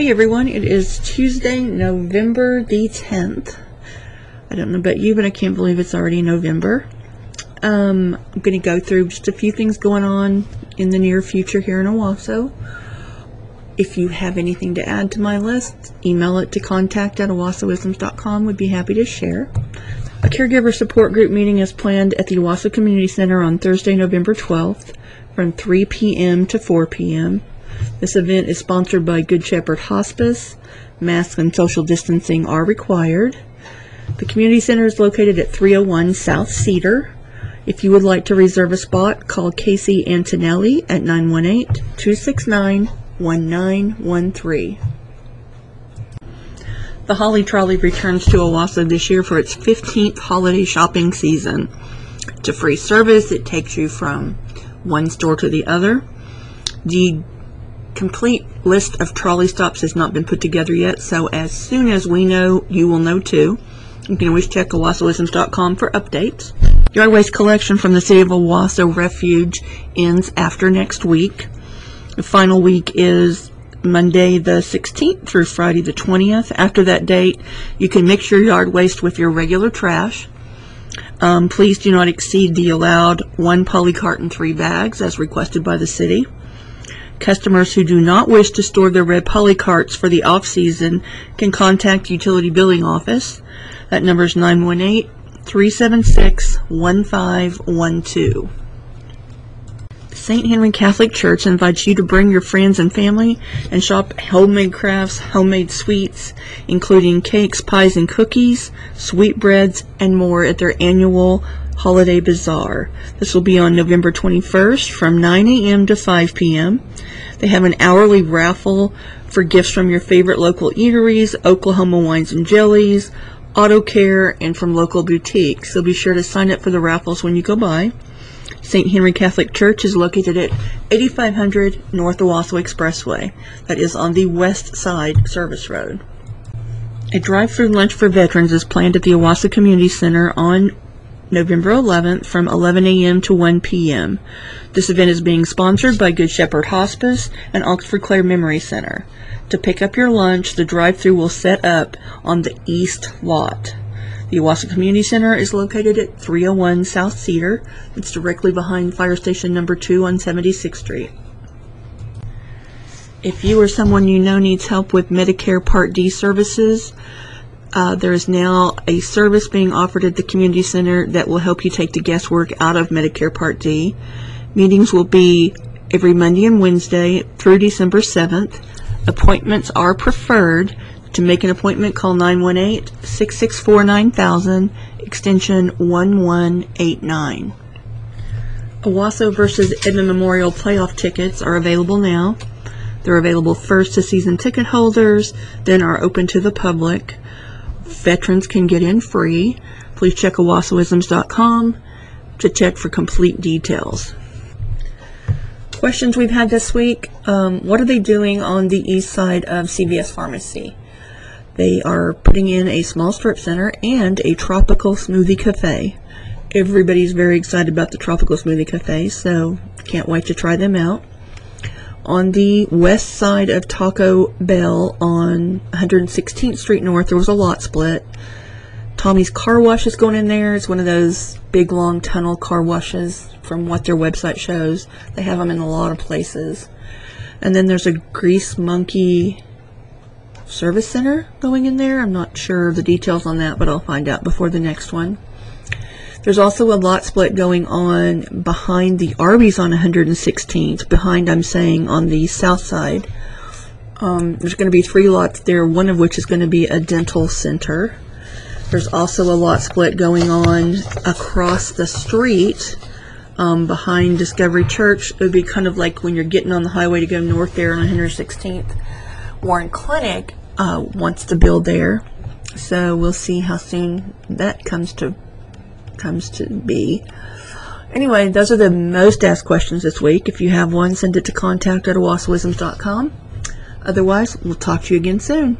Hey everyone, it is Tuesday, November the 10th. I don't know about you, but I can't believe it's already November. Um, I'm going to go through just a few things going on in the near future here in Owasso. If you have anything to add to my list, email it to contact at owassoisms.com. We'd be happy to share. A caregiver support group meeting is planned at the Owasso Community Center on Thursday, November 12th from 3 p.m. to 4 p.m. This event is sponsored by Good Shepherd Hospice. Masks and social distancing are required. The community center is located at 301 South Cedar. If you would like to reserve a spot, call Casey Antonelli at 918-269-1913. The Holly Trolley returns to Owasso this year for its 15th holiday shopping season. It's a free service. It takes you from one store to the other. The complete list of trolley stops has not been put together yet, so as soon as we know, you will know too. You can always check owassoisms.com for updates. Yard waste collection from the City of Owasso Refuge ends after next week. The final week is Monday the 16th through Friday the 20th. After that date, you can mix your yard waste with your regular trash. Um, please do not exceed the allowed one poly three bags as requested by the city. Customers who do not wish to store their red poly carts for the off season can contact Utility Billing Office. That number is 918 376 1512. St. Henry Catholic Church invites you to bring your friends and family and shop homemade crafts, homemade sweets, including cakes, pies, and cookies, sweetbreads, and more at their annual Holiday Bazaar. This will be on November 21st from 9 a.m. to 5 p.m. They have an hourly raffle for gifts from your favorite local eateries, Oklahoma Wines and Jellies, Auto Care, and from local boutiques. So be sure to sign up for the raffles when you go by. St. Henry Catholic Church is located at 8500 North Owasso Expressway. That is on the west side service road. A drive-through lunch for veterans is planned at the Owasso Community Center on November 11th from 11 a.m. to 1 p.m. This event is being sponsored by Good Shepherd Hospice and Oxford Clare Memory Center. To pick up your lunch, the drive-through will set up on the east lot. The Owasso Community Center is located at 301 South Cedar. It's directly behind Fire Station Number 2 on 76th Street. If you or someone you know needs help with Medicare Part D services, uh, there is now a service being offered at the community center that will help you take the guesswork out of Medicare Part D. Meetings will be every Monday and Wednesday through December 7th. Appointments are preferred. To make an appointment, call 918-664-9000, extension 1189. Owasso versus Edmond Memorial playoff tickets are available now. They're available first to season ticket holders, then are open to the public. Veterans can get in free. Please check owassoisms.com to check for complete details. Questions we've had this week. Um, what are they doing on the east side of CVS Pharmacy? They are putting in a small strip center and a tropical smoothie cafe. Everybody's very excited about the tropical smoothie cafe, so can't wait to try them out. On the west side of Taco Bell on 116th Street North, there was a lot split. Tommy's Car Wash is going in there. It's one of those big, long tunnel car washes from what their website shows. They have them in a lot of places. And then there's a Grease Monkey service center going in there. I'm not sure the details on that, but I'll find out before the next one. There's also a lot split going on behind the Arby's on 116th, behind, I'm saying, on the south side. Um, there's going to be three lots there, one of which is going to be a dental center. There's also a lot split going on across the street um, behind Discovery Church. It would be kind of like when you're getting on the highway to go north there on 116th. Warren Clinic uh, wants to build there, so we'll see how soon that comes to comes to be. Anyway, those are the most asked questions this week. If you have one, send it to contact at. Otherwise, we'll talk to you again soon.